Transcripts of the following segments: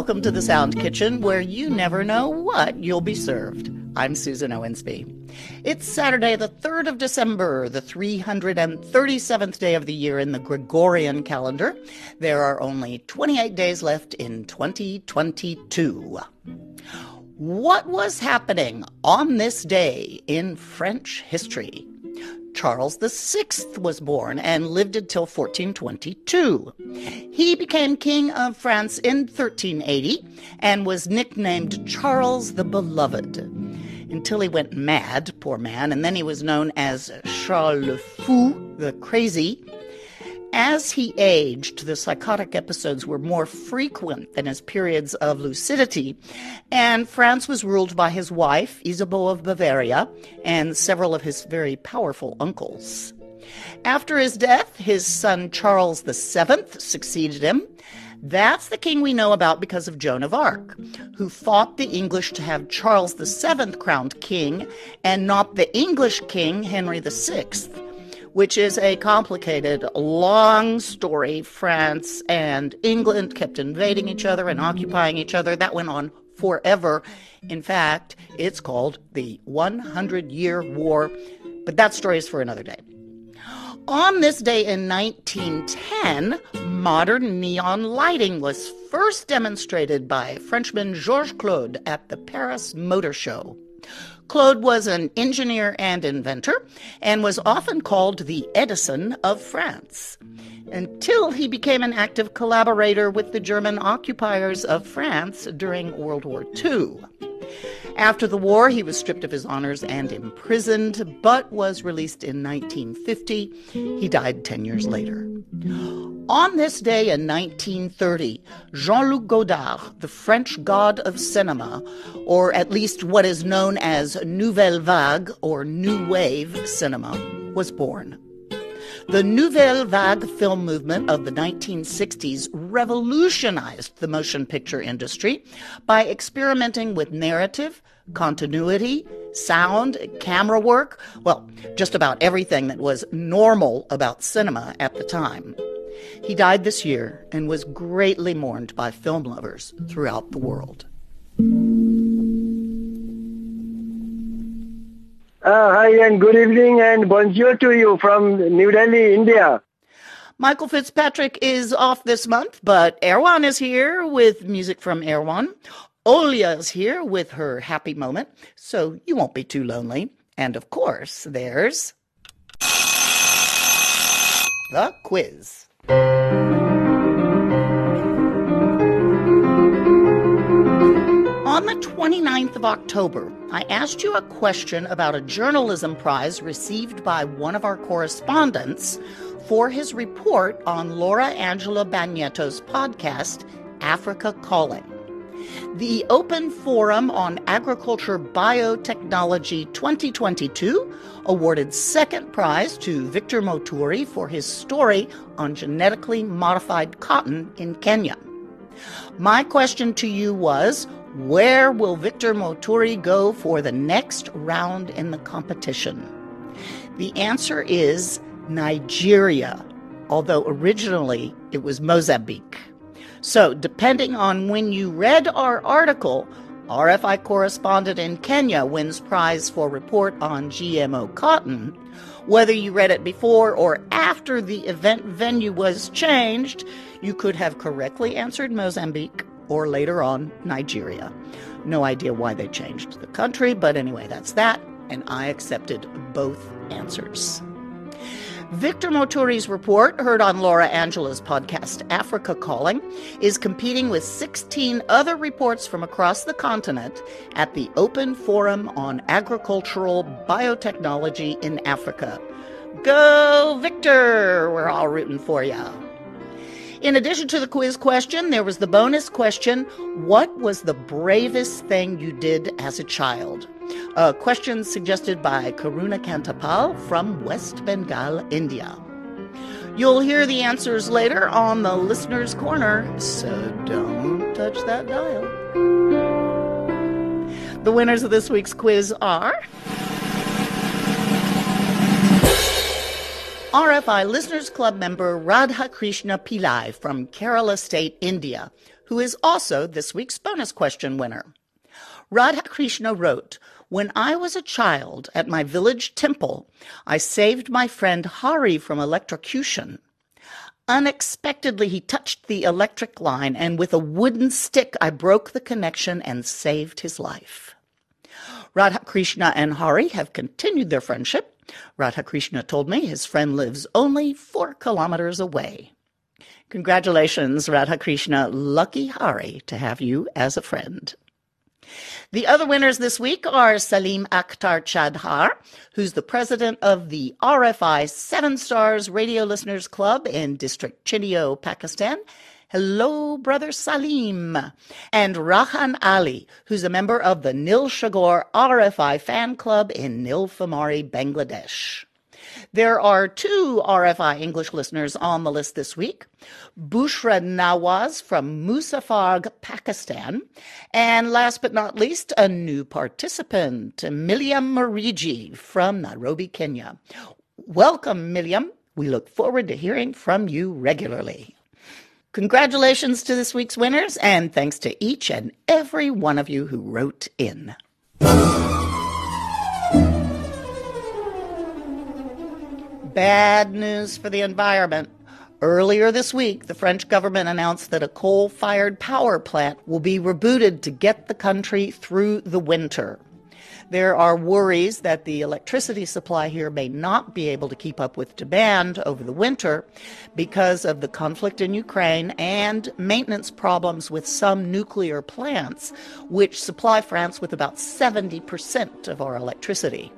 Welcome to the Sound Kitchen, where you never know what you'll be served. I'm Susan Owensby. It's Saturday, the 3rd of December, the 337th day of the year in the Gregorian calendar. There are only 28 days left in 2022. What was happening on this day in French history? Charles VI was born and lived until 1422. He became King of France in 1380 and was nicknamed Charles the Beloved until he went mad, poor man, and then he was known as Charles le Fou, the Crazy. As he aged, the psychotic episodes were more frequent than his periods of lucidity, and France was ruled by his wife, Isabeau of Bavaria, and several of his very powerful uncles. After his death, his son Charles VII succeeded him. That's the king we know about because of Joan of Arc, who fought the English to have Charles VII crowned king and not the English king, Henry VI which is a complicated, long story. France and England kept invading each other and occupying each other. That went on forever. In fact, it's called the 100 Year War, but that story is for another day. On this day in 1910, modern neon lighting was first demonstrated by Frenchman Georges Claude at the Paris Motor Show. Claude was an engineer and inventor and was often called the Edison of France until he became an active collaborator with the German occupiers of France during World War II. After the war, he was stripped of his honors and imprisoned, but was released in 1950. He died 10 years later. On this day in 1930, Jean Luc Godard, the French god of cinema, or at least what is known as Nouvelle Vague or New Wave cinema, was born. The Nouvelle Vague film movement of the 1960s revolutionized the motion picture industry by experimenting with narrative, continuity, sound, camera work, well, just about everything that was normal about cinema at the time. He died this year and was greatly mourned by film lovers throughout the world. Uh, hi and good evening and bonjour to you from New Delhi, India. Michael Fitzpatrick is off this month, but Erwan is here with music from Erwan. Ollia is here with her happy moment, so you won't be too lonely. And of course, there's the quiz. 29th of October, I asked you a question about a journalism prize received by one of our correspondents for his report on Laura Angela Bagnetto's podcast, Africa Calling. The Open Forum on Agriculture Biotechnology 2022 awarded second prize to Victor Moturi for his story on genetically modified cotton in Kenya. My question to you was where will Victor Moturi go for the next round in the competition? The answer is Nigeria, although originally it was Mozambique. So, depending on when you read our article, RFI correspondent in Kenya wins prize for report on GMO cotton. Whether you read it before or after the event venue was changed, you could have correctly answered Mozambique or later on Nigeria. No idea why they changed the country, but anyway, that's that, and I accepted both answers. Victor Moturi's report, heard on Laura Angela's podcast Africa Calling, is competing with 16 other reports from across the continent at the Open Forum on Agricultural Biotechnology in Africa, Go, Victor! We're all rooting for you. In addition to the quiz question, there was the bonus question What was the bravest thing you did as a child? A question suggested by Karuna Kantapal from West Bengal, India. You'll hear the answers later on the Listener's Corner, so don't touch that dial. The winners of this week's quiz are. RFI Listeners Club member Radha Krishna Pillai from Kerala State, India, who is also this week's bonus question winner. Radha Krishna wrote, When I was a child at my village temple, I saved my friend Hari from electrocution. Unexpectedly, he touched the electric line, and with a wooden stick, I broke the connection and saved his life. Radha Krishna and Hari have continued their friendship Radha Krishna told me his friend lives only four kilometers away. Congratulations, Radhakrishna. Lucky Hari to have you as a friend. The other winners this week are Salim Akhtar Chadhar, who's the president of the RFI Seven Stars Radio Listeners Club in District Chinio, Pakistan, Hello, Brother Salim. And Rahan Ali, who's a member of the Nil Shagor RFI fan club in Nilphamari, Bangladesh. There are two RFI English listeners on the list this week. Bushra Nawaz from Muzaffargarh, Pakistan. And last but not least, a new participant, Miliam Mariji from Nairobi, Kenya. Welcome, Miliam. We look forward to hearing from you regularly. Congratulations to this week's winners, and thanks to each and every one of you who wrote in. Bad news for the environment. Earlier this week, the French government announced that a coal fired power plant will be rebooted to get the country through the winter. There are worries that the electricity supply here may not be able to keep up with demand over the winter because of the conflict in Ukraine and maintenance problems with some nuclear plants, which supply France with about 70% of our electricity.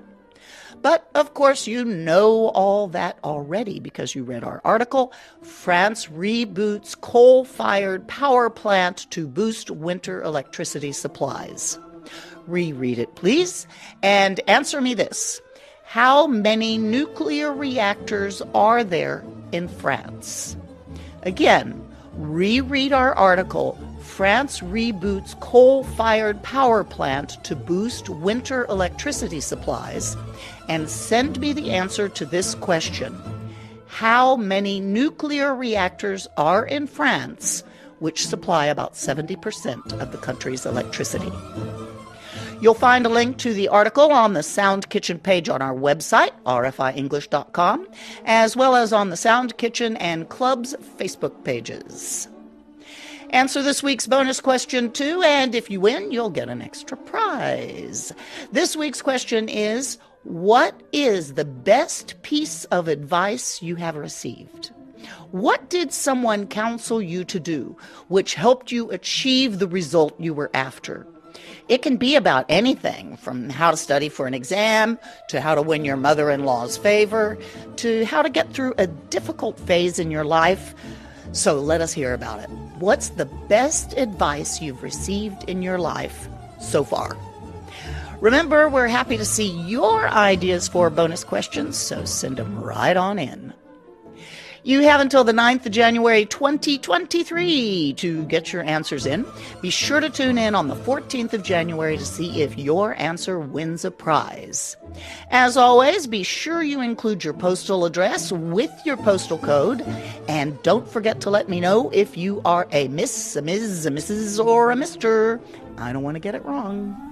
But of course, you know all that already because you read our article. France reboots coal fired power plant to boost winter electricity supplies reread it, please, and answer me this. How many nuclear reactors are there in France? Again, reread our article France reboots coal fired power plant to boost winter electricity supplies, and send me the answer to this question How many nuclear reactors are in France, which supply about 70% of the country's electricity? You'll find a link to the article on the Sound Kitchen page on our website, rfienglish.com, as well as on the Sound Kitchen and Club's Facebook pages. Answer this week's bonus question too, and if you win, you'll get an extra prize. This week's question is What is the best piece of advice you have received? What did someone counsel you to do which helped you achieve the result you were after? It can be about anything from how to study for an exam, to how to win your mother in law's favor, to how to get through a difficult phase in your life. So let us hear about it. What's the best advice you've received in your life so far? Remember, we're happy to see your ideas for bonus questions, so send them right on in. You have until the 9th of January 2023 to get your answers in. Be sure to tune in on the 14th of January to see if your answer wins a prize. As always, be sure you include your postal address with your postal code. And don't forget to let me know if you are a Miss, a Ms., a Mrs., or a Mr. I don't want to get it wrong.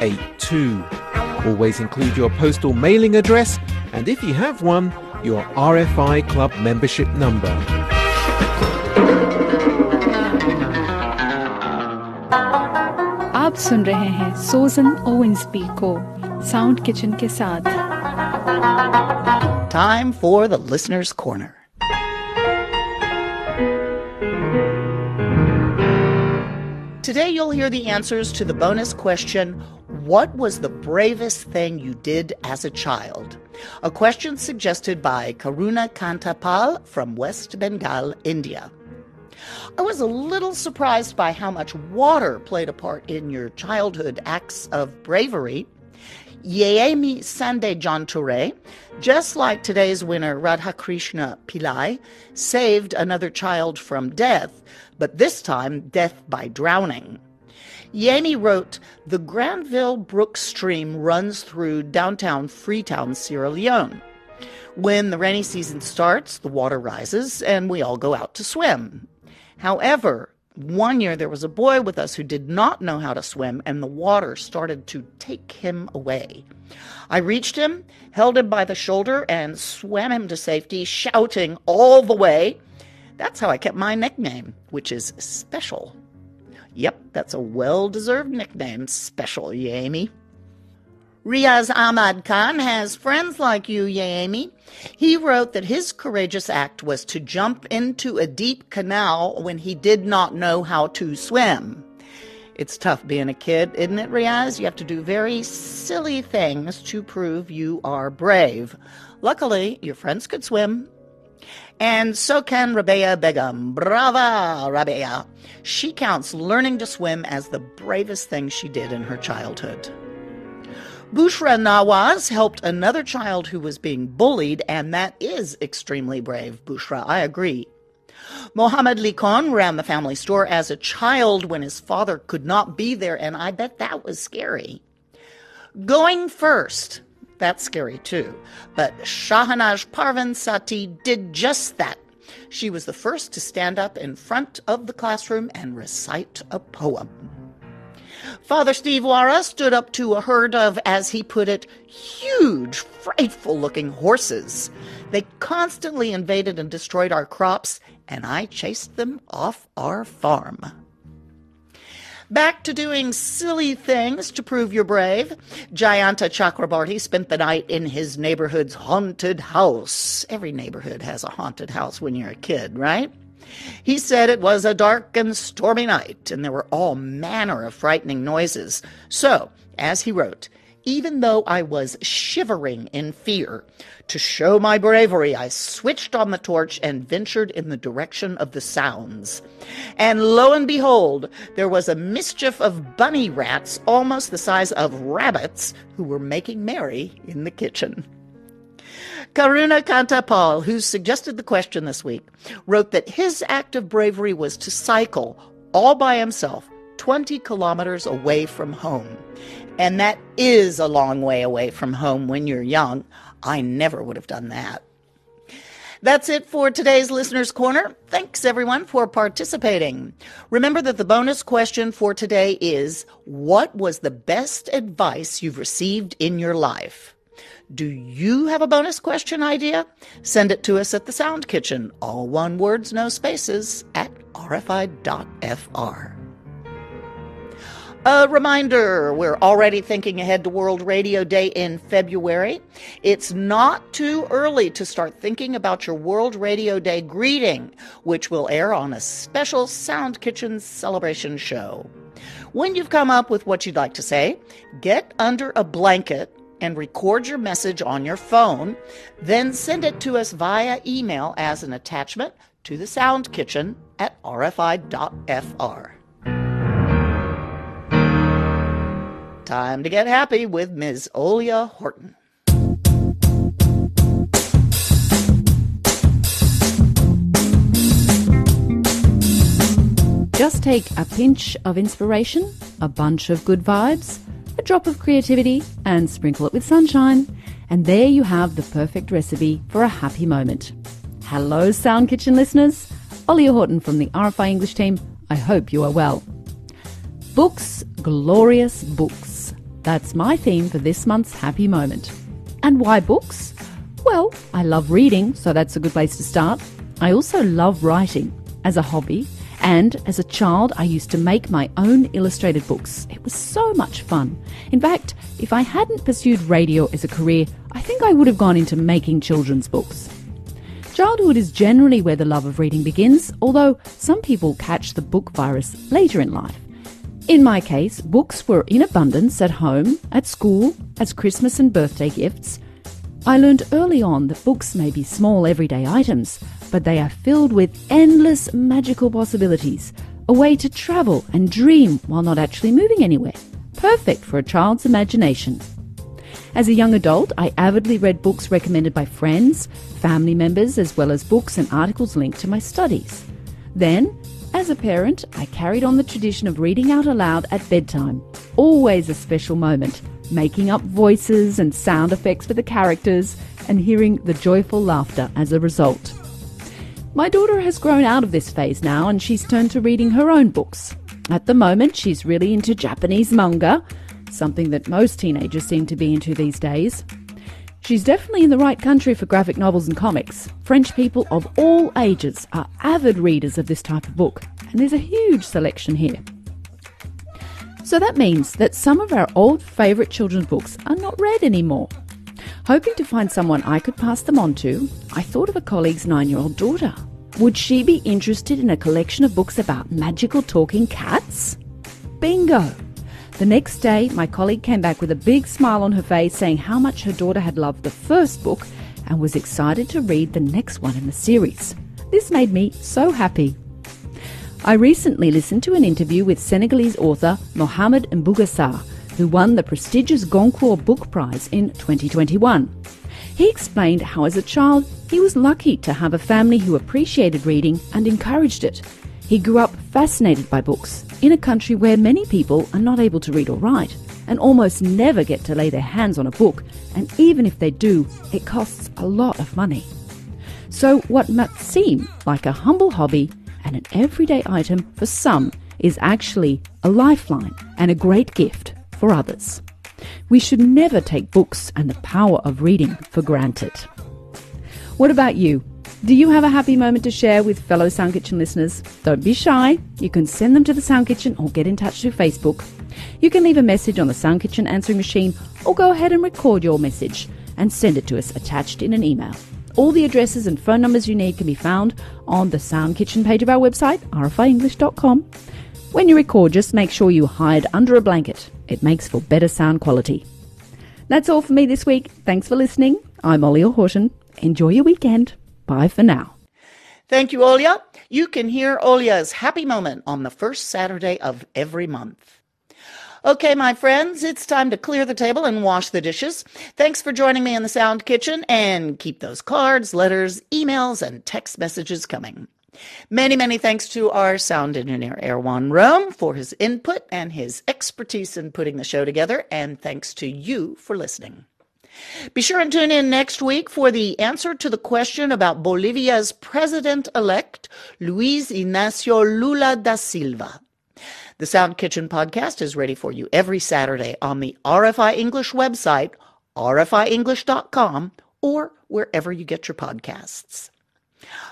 9682. Always include your postal mailing address and if you have one, your RFI Club membership number. आप सुन रहे हैं सोजन ओवेंसबी को sound kitchen के साथ Time for the Listener's Corner. Today you'll hear the answers to the bonus question what was the bravest thing you did as a child? A question suggested by Karuna Kantapal from West Bengal, India. I was a little surprised by how much water played a part in your childhood acts of bravery. Yeemi Sande John Toure, just like today's winner Radhakrishna Pillai, saved another child from death, but this time death by drowning. Yemi wrote, The Granville Brook stream runs through downtown Freetown, Sierra Leone. When the rainy season starts, the water rises and we all go out to swim. However, one year there was a boy with us who did not know how to swim and the water started to take him away. I reached him, held him by the shoulder, and swam him to safety, shouting all the way. That's how I kept my nickname, which is Special. Yep, that's a well deserved nickname, Special Yami. Riaz Ahmad Khan has friends like you, Yami. He wrote that his courageous act was to jump into a deep canal when he did not know how to swim. It's tough being a kid, isn't it, Riaz? You have to do very silly things to prove you are brave. Luckily, your friends could swim. And so can Rabea Begum. Brava, Rabea. She counts learning to swim as the bravest thing she did in her childhood. Bushra Nawaz helped another child who was being bullied, and that is extremely brave, Bushra. I agree. Mohammed Likon ran the family store as a child when his father could not be there, and I bet that was scary. Going first, that's scary too. But Shahanaj Parvin Sati did just that. She was the first to stand up in front of the classroom and recite a poem. Father Steve Wara stood up to a herd of, as he put it, huge, frightful looking horses. They constantly invaded and destroyed our crops, and I chased them off our farm. Back to doing silly things to prove you're brave. Jayanta Chakrabarti spent the night in his neighborhood's haunted house. Every neighborhood has a haunted house when you're a kid, right? He said it was a dark and stormy night, and there were all manner of frightening noises. So, as he wrote, even though I was shivering in fear, to show my bravery, I switched on the torch and ventured in the direction of the sounds. And lo and behold, there was a mischief of bunny rats almost the size of rabbits who were making merry in the kitchen. Karuna Kantapal, who suggested the question this week, wrote that his act of bravery was to cycle all by himself 20 kilometers away from home. And that is a long way away from home when you're young. I never would have done that. That's it for today's Listener's Corner. Thanks everyone for participating. Remember that the bonus question for today is What was the best advice you've received in your life? Do you have a bonus question idea? Send it to us at the Sound Kitchen, all one words, no spaces, at rfi.fr. A reminder we're already thinking ahead to World Radio Day in February. It's not too early to start thinking about your World Radio Day greeting, which will air on a special Sound Kitchen celebration show. When you've come up with what you'd like to say, get under a blanket and record your message on your phone, then send it to us via email as an attachment to the Sound Kitchen at rfi.fr. Time to get happy with Ms. Ollia Horton. Just take a pinch of inspiration, a bunch of good vibes, a drop of creativity, and sprinkle it with sunshine. And there you have the perfect recipe for a happy moment. Hello, Sound Kitchen listeners. Ollia Horton from the RFI English team. I hope you are well. Books, glorious books. That's my theme for this month's happy moment. And why books? Well, I love reading, so that's a good place to start. I also love writing as a hobby, and as a child, I used to make my own illustrated books. It was so much fun. In fact, if I hadn't pursued radio as a career, I think I would have gone into making children's books. Childhood is generally where the love of reading begins, although some people catch the book virus later in life. In my case, books were in abundance at home, at school, as Christmas and birthday gifts. I learned early on that books may be small everyday items, but they are filled with endless magical possibilities, a way to travel and dream while not actually moving anywhere. Perfect for a child's imagination. As a young adult, I avidly read books recommended by friends, family members, as well as books and articles linked to my studies. Then, as a parent, I carried on the tradition of reading out aloud at bedtime. Always a special moment, making up voices and sound effects for the characters and hearing the joyful laughter as a result. My daughter has grown out of this phase now and she's turned to reading her own books. At the moment, she's really into Japanese manga, something that most teenagers seem to be into these days. She's definitely in the right country for graphic novels and comics. French people of all ages are avid readers of this type of book, and there's a huge selection here. So that means that some of our old favourite children's books are not read anymore. Hoping to find someone I could pass them on to, I thought of a colleague's nine year old daughter. Would she be interested in a collection of books about magical talking cats? Bingo! The next day, my colleague came back with a big smile on her face saying how much her daughter had loved the first book and was excited to read the next one in the series. This made me so happy. I recently listened to an interview with Senegalese author Mohamed Mbougar who won the prestigious Goncourt Book Prize in 2021. He explained how, as a child, he was lucky to have a family who appreciated reading and encouraged it. He grew up fascinated by books in a country where many people are not able to read or write and almost never get to lay their hands on a book, and even if they do, it costs a lot of money. So, what might seem like a humble hobby and an everyday item for some is actually a lifeline and a great gift for others. We should never take books and the power of reading for granted. What about you? Do you have a happy moment to share with fellow Sound Kitchen listeners? Don't be shy. You can send them to the Sound Kitchen or get in touch through Facebook. You can leave a message on the Sound Kitchen answering machine or go ahead and record your message and send it to us attached in an email. All the addresses and phone numbers you need can be found on the Sound Kitchen page of our website, rfienglish.com. When you record, just make sure you hide under a blanket. It makes for better sound quality. That's all for me this week. Thanks for listening. I'm Ollia Horton. Enjoy your weekend. Bye for now. Thank you, Ollia. You can hear Ollia's happy moment on the first Saturday of every month. Okay, my friends, it's time to clear the table and wash the dishes. Thanks for joining me in the Sound Kitchen and keep those cards, letters, emails, and text messages coming. Many, many thanks to our sound engineer, Erwan Rome, for his input and his expertise in putting the show together, and thanks to you for listening. Be sure and tune in next week for the answer to the question about Bolivia's president elect, Luis Ignacio Lula da Silva. The Sound Kitchen podcast is ready for you every Saturday on the RFI English website, rfienglish.com, or wherever you get your podcasts.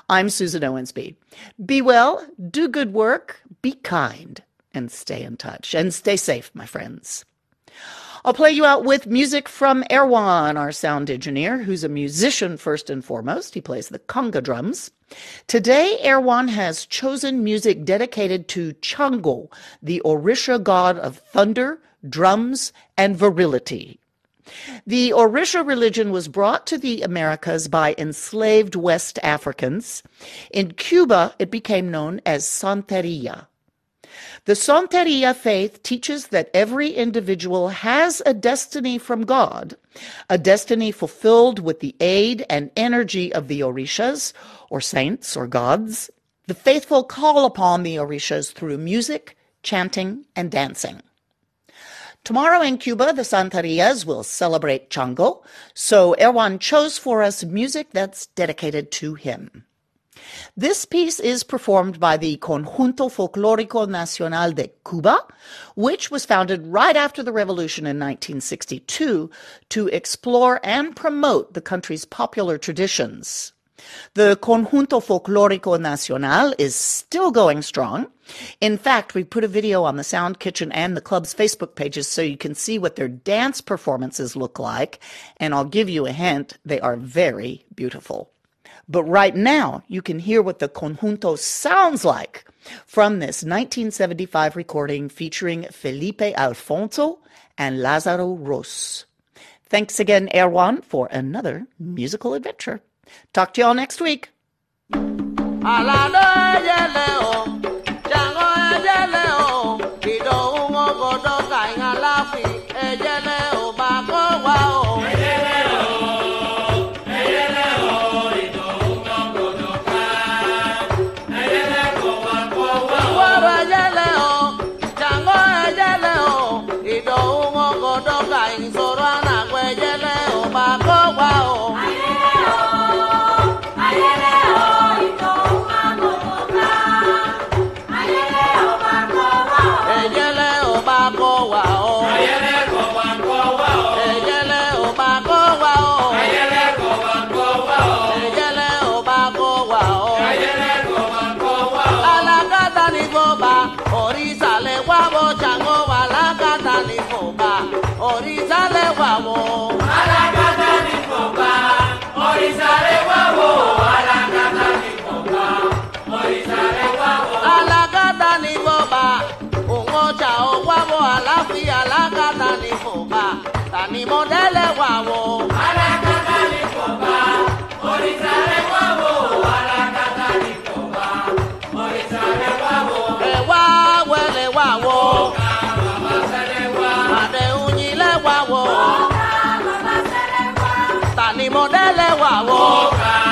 I'm Susan Owensby. Be well, do good work, be kind, and stay in touch. And stay safe, my friends. I'll play you out with music from Erwan, our sound engineer, who's a musician first and foremost. He plays the conga drums. Today, Erwan has chosen music dedicated to Chango, the Orisha god of thunder, drums, and virility. The Orisha religion was brought to the Americas by enslaved West Africans. In Cuba, it became known as Santeria. The Santeria faith teaches that every individual has a destiny from God, a destiny fulfilled with the aid and energy of the Orishas, or saints or gods. The faithful call upon the Orishas through music, chanting, and dancing. Tomorrow in Cuba, the Santerias will celebrate Chango, so Erwan chose for us music that's dedicated to him. This piece is performed by the Conjunto Folclórico Nacional de Cuba, which was founded right after the revolution in 1962 to explore and promote the country's popular traditions. The Conjunto Folclórico Nacional is still going strong. In fact, we put a video on the Sound Kitchen and the club's Facebook pages so you can see what their dance performances look like. And I'll give you a hint, they are very beautiful. But right now, you can hear what the conjunto sounds like from this 1975 recording featuring Felipe Alfonso and Lazaro Ros. Thanks again, Erwan, for another musical adventure. Talk to y'all next week. wọn. alágbádá ní kọ̀ọ̀ká ọ̀rìṣàlẹ̀ wá wò alágbádá ní kọ̀ọ̀ká ọ̀rìṣàlẹ̀ wá wò. alágbádá ní bọ́ba òun ọjà ọwá wọ àláfíà alágbádá ní kọ̀ọ̀ká tani mọ́dẹ́lẹ̀ wà wọ́n. alágbádá mọ̀dẹ́lẹ̀ wà wọ́.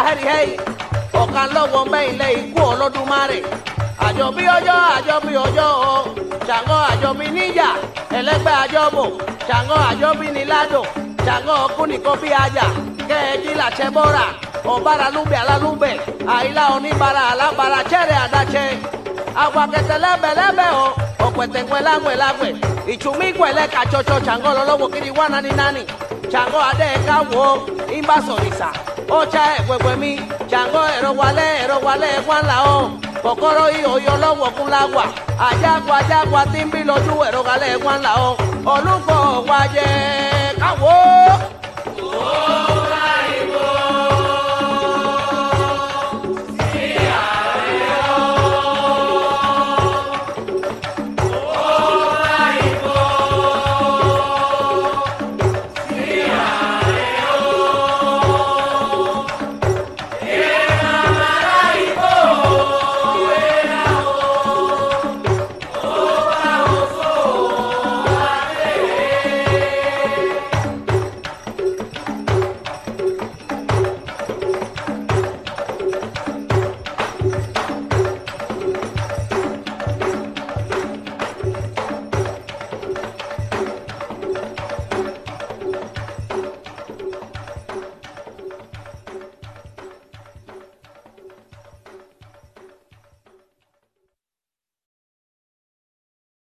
Ọ̀run ọkà hẹ́rìhẹ́rì. Ọ̀kan lọ́wọ́ mbẹ́ ilé ikú Olódùmarè. Àjọbí ọjọ́ àjọbí ọjọ́ o. Ṣàngó àjọbí níyà ẹlẹgbẹ́ àjọbò Ṣàngó àjọbí ní ládò Ṣàngó kúnìkó bí ajá kẹ́ẹ̀dí làṣẹ bọ́ra ọ̀bára lúbẹ̀ alálúbẹ̀ àìlá oníbàárà alábàárà chẹ́rẹ̀ àdáṣẹ. Àgbàkẹ̀tẹ̀ lẹ́bẹ̀lẹ́bẹ̀ o ọ̀pẹ̀tẹ̀pẹ̀ lágbẹ̀lágbẹ̀ ìtùmí gbẹ̀lẹ́ kàtsọ̀tsọ̀ Ṣàngó lọ́lọ́wọ́ kiri wá nání nání Ṣàngó adé ká wo ìbá ọjà ẹ̀wẹ̀wẹ̀ mi jàǹgọ́ ẹ̀rọ wálẹ̀ ẹ̀rọ wálẹ̀ wọn là ọ́ kọ̀kọ́rọ́ ihò yọ lọ́wọ́ kún la wà. Àjàgbọ́ àjàgbọ́ àti nbí lọ́jú ẹ̀rọ wálẹ̀ wọn là ọ́ ọ̀lùkọ́ wájẹ́ káwọ́.